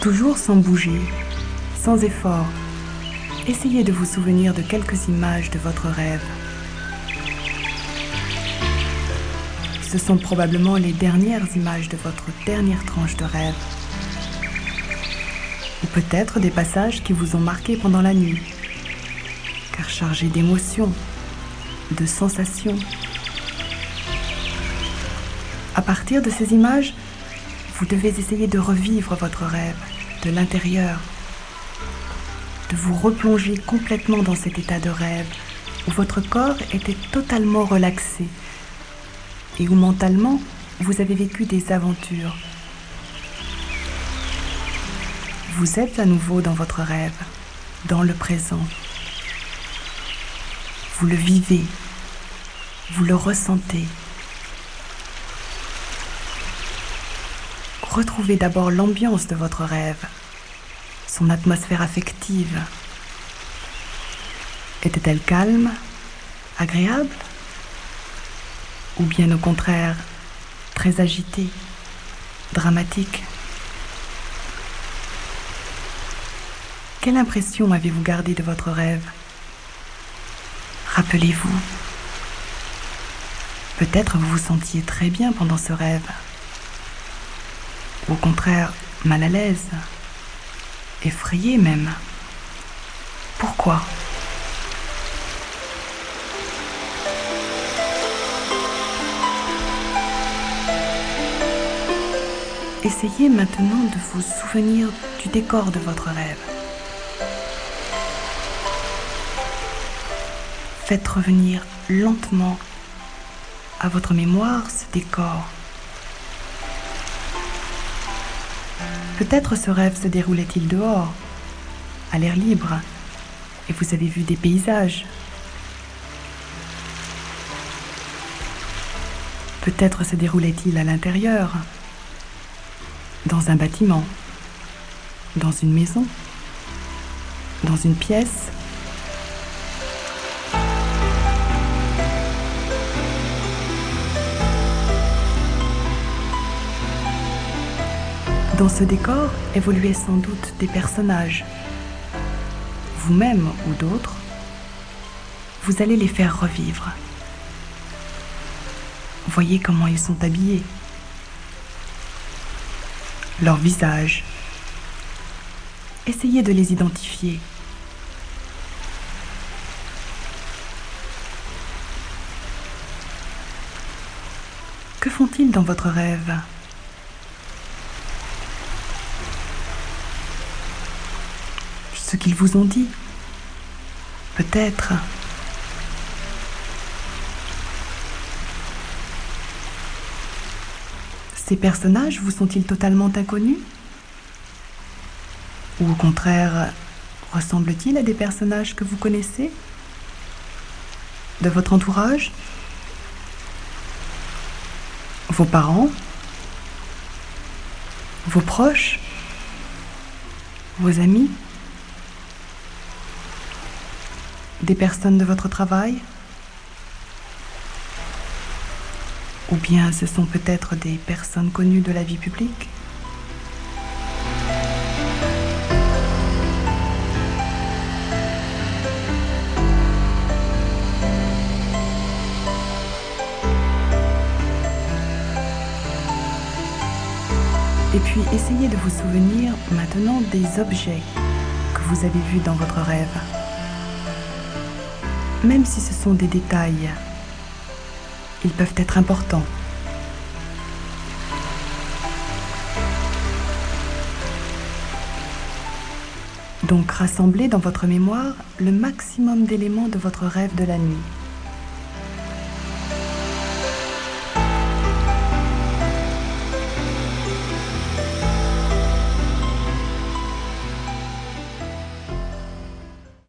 Toujours sans bouger, sans effort, essayez de vous souvenir de quelques images de votre rêve. Ce sont probablement les dernières images de votre dernière tranche de rêve. Ou peut-être des passages qui vous ont marqué pendant la nuit, car chargés d'émotions, de sensations. À partir de ces images, vous devez essayer de revivre votre rêve de l'intérieur, de vous replonger complètement dans cet état de rêve où votre corps était totalement relaxé et où mentalement vous avez vécu des aventures. Vous êtes à nouveau dans votre rêve, dans le présent. Vous le vivez, vous le ressentez. Retrouvez d'abord l'ambiance de votre rêve, son atmosphère affective. Était-elle calme, agréable Ou bien au contraire, très agitée, dramatique? Quelle impression avez-vous gardée de votre rêve? Rappelez-vous. Peut-être vous vous sentiez très bien pendant ce rêve au contraire mal à l'aise, effrayé même. Pourquoi? Essayez maintenant de vous souvenir du décor de votre rêve. Faites revenir lentement à votre mémoire ce décor. Peut-être ce rêve se déroulait-il dehors, à l'air libre, et vous avez vu des paysages. Peut-être se déroulait-il à l'intérieur, dans un bâtiment, dans une maison, dans une pièce, Dans ce décor évoluaient sans doute des personnages. Vous-même ou d'autres, vous allez les faire revivre. Voyez comment ils sont habillés, leur visage. Essayez de les identifier. Que font-ils dans votre rêve? Ce qu'ils vous ont dit. Peut-être. Ces personnages vous sont-ils totalement inconnus? Ou au contraire, ressemblent-ils à des personnages que vous connaissez? De votre entourage? Vos parents? Vos proches? Vos amis? Des personnes de votre travail? Ou bien ce sont peut-être des personnes connues de la vie publique? Et puis essayez de vous souvenir maintenant des objets que vous avez vus dans votre rêve même si ce sont des détails, ils peuvent être importants. Donc rassemblez dans votre mémoire le maximum d'éléments de votre rêve de la nuit.